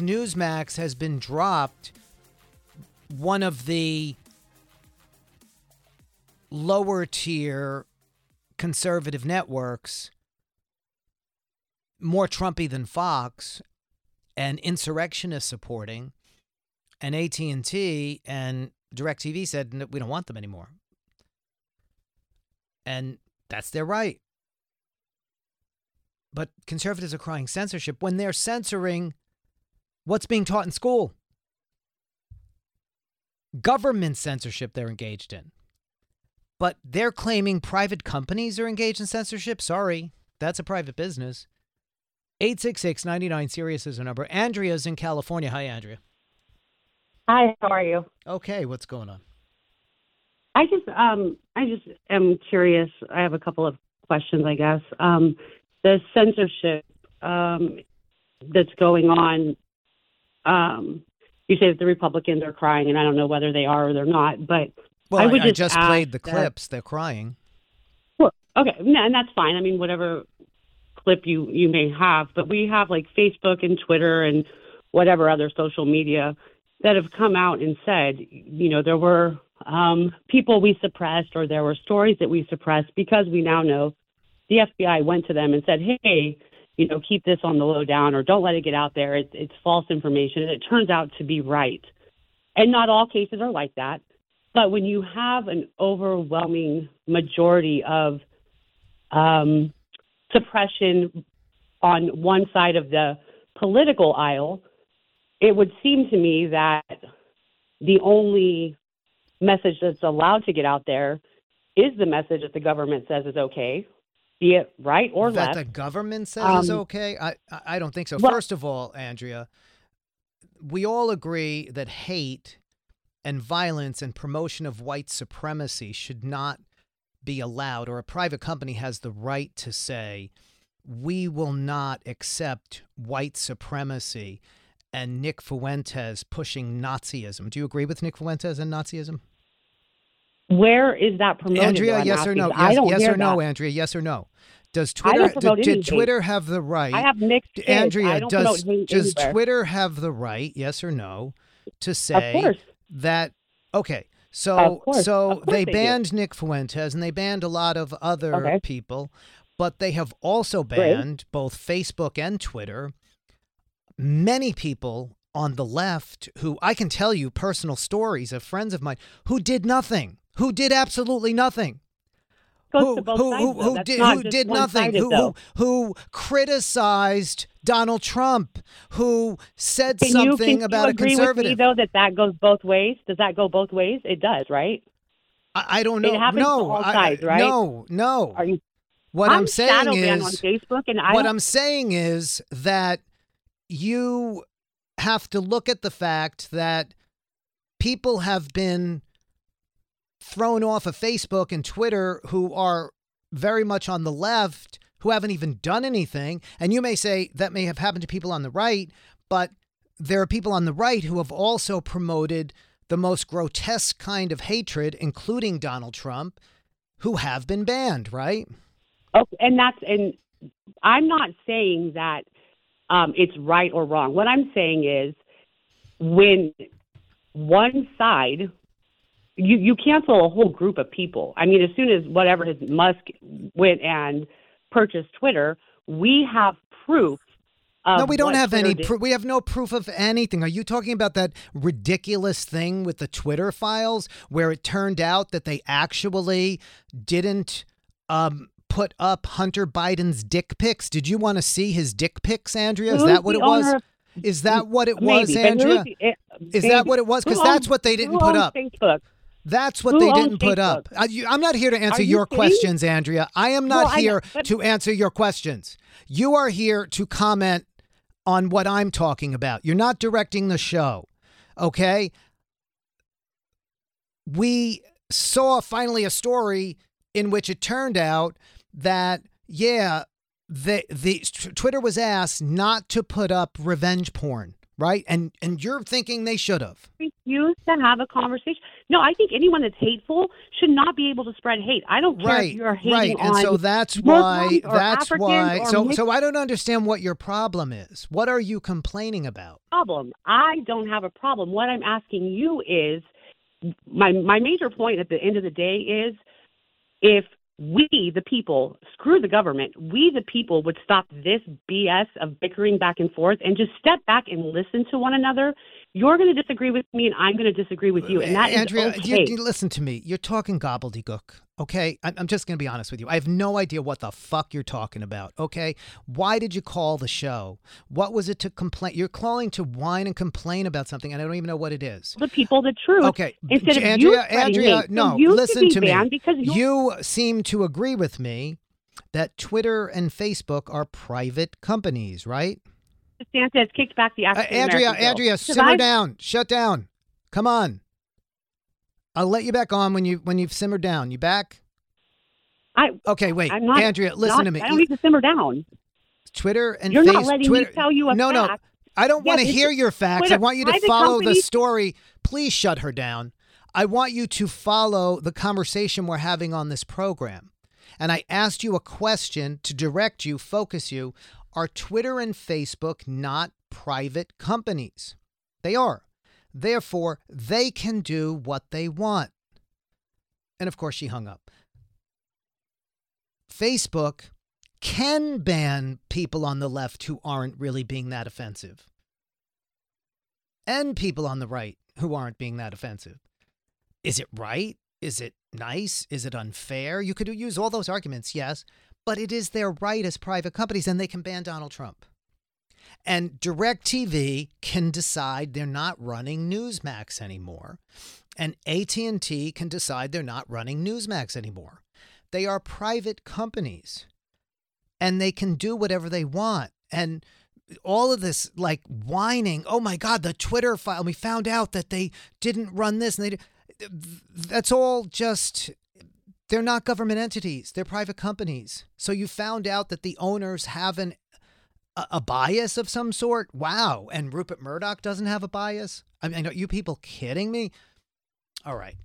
Newsmax has been dropped, one of the lower tier conservative networks, more Trumpy than Fox, and insurrectionist supporting, and AT and T and Directv said "No, we don't want them anymore, and that's their right. But conservatives are crying censorship when they're censoring what's being taught in school. Government censorship they're engaged in. But they're claiming private companies are engaged in censorship. Sorry, that's a private business. 866 99 Sirius is a number. Andrea's in California. Hi, Andrea. Hi, how are you? Okay, what's going on? I just um I just am curious. I have a couple of questions, I guess. Um the censorship um that's going on um you say that the Republicans are crying and I don't know whether they are or they're not, but Well, I I, would I just just played the that- clips. They're crying. Well, okay, and that's fine. I mean, whatever clip you you may have, but we have like Facebook and Twitter and whatever other social media that have come out and said, you know, there were um, people we suppressed or there were stories that we suppressed because we now know the FBI went to them and said, hey, you know, keep this on the low down or don't let it get out there. It's, it's false information. And it turns out to be right. And not all cases are like that. But when you have an overwhelming majority of um, suppression on one side of the political aisle, it would seem to me that the only message that's allowed to get out there is the message that the government says is okay, be it right or that left. the government says is Um, okay? I, I I don't think so. well- First of all, Andrea, we all agree that hate and violence and promotion of white supremacy should not be allowed, or a private company has the right to say, we will not accept white supremacy and Nick Fuentes pushing Nazism. Do you agree with Nick Fuentes and Nazism? Where is that promoted? Andrea, yes or no? Yes, I don't yes or no, that. Andrea? Yes or no? Does I Twitter did, did. Twitter have the right? I have mixed kids. Andrea, does does anywhere. Twitter have the right, yes or no, to say that okay, so Of course. so they they do. banned Nick Fuentes and they banned a lot of other Okay. people, but they have also Great. banned both Facebook and Twitter many people on the left who I can tell you personal stories of friends of mine who did nothing, who did absolutely nothing Goes who, who, who, who did, who did nothing, who, who, who criticized Donald Trump, who said Can you, something can about you a agree conservative. with me though that that goes both ways? Does that go both ways? It does, right? I, I don't It know. happens to no, all I- right? no, no. Are you? what I'm, saying shadow banned on Facebook, and I what I'm saying is that you have to look at the fact that people have been thrown off of Facebook and Twitter who are very much on the left, who haven't even done anything. And you may say that may have happened to people on the right, but there are people on the right who have also promoted the most grotesque kind of hatred, including Donald Trump, who have been banned, right? Okay, and that's and I'm not saying that um, it's right or wrong. What I'm saying is when one side you you cancel a whole group of people. I mean, as soon as whatever his Musk went and purchased Twitter, we have proof. No, we don't have Twitter any proof. We have no proof of anything. Are you talking about that ridiculous thing with the Twitter files where it turned out that they actually didn't um, put up Hunter Biden's dick pics? Did you want to see his dick pics, Andrea? Is that what it was? of- Is that what it Maybe, was, Andrea? it- Is that what it was? Because that's what they didn't put up. Facebook. That's what Who they didn't put up. I, I'm not here to answer you your kidding? questions, Andrea. I am not Well, here but- to answer your questions. You are here to comment on what I'm talking about. You're not directing the show, okay? We saw finally a story in which it turned out that, yeah, the, the Twitter was asked not to put up revenge porn, right? And and you're thinking they should have. refuse to have a conversation. No, I think anyone that's hateful should not be able to spread hate. I don't care right, if you're hating right, and so that's why Muslims that's Africans why. So mixed so I don't understand what your problem is. What are you complaining about? problem. I don't have a problem. What I'm asking you is my my major point at the end of the day is if we the people screw the government. We the people would stop this bs of bickering back and forth and just step back and listen to one another you're going to disagree with me and i'm going to disagree with you and that is Andrea, okay. you, you listen to me. You're talking gobbledygook. Okay, I'm, I'm just going to be honest with you. I have no idea what the fuck you're talking about. Okay, why did you call the show? What was it to complain? You're calling to whine and complain about something, and I don't even know what it is. the people the truth Okay, instead of you Andrea, spreading Andrea, hate. No, you listen to me. because you You seem to agree with me that Twitter and Facebook are private companies, right? DeSantis kicked back the Uh, African Andrea, bill. Andrea, 'Cause simmer I- down. Shut down. Come on. I'll let you back on when you when you've simmered down. You back? I, Okay, wait. I'm not. Andrea, listen not- to me. I don't need to simmer down. Twitter and You're face, not letting Twitter, me tell you a No, no. fact. I don't Yes, want to hear your facts. I want you to follow the story. Please shut her down. I want you to follow the conversation we're having on this program. And I asked you a question to direct you, focus you. Are Twitter and Facebook not private companies? They are. Therefore, they can do what they want. And of course, she hung up. Facebook can ban people on the left who aren't really being that offensive, and people on the right who aren't being that offensive. Is it right? Is it nice? Is it unfair? You could use all those arguments, yes, but it is their right as private companies, and they can ban Donald Trump. And DirecTV can decide they're not running Newsmax anymore, and AT&T can decide they're not running Newsmax anymore. They are private companies and they can do whatever they want. And all of this like whining, oh my God, the Twitter file, we found out that they didn't run this and they did. That's all just, they're not government entities, they're private companies. So you found out that the owners have an, a, a bias of some sort. Wow. And Rupert Murdoch doesn't have a bias. I mean, are you people kidding me? All right.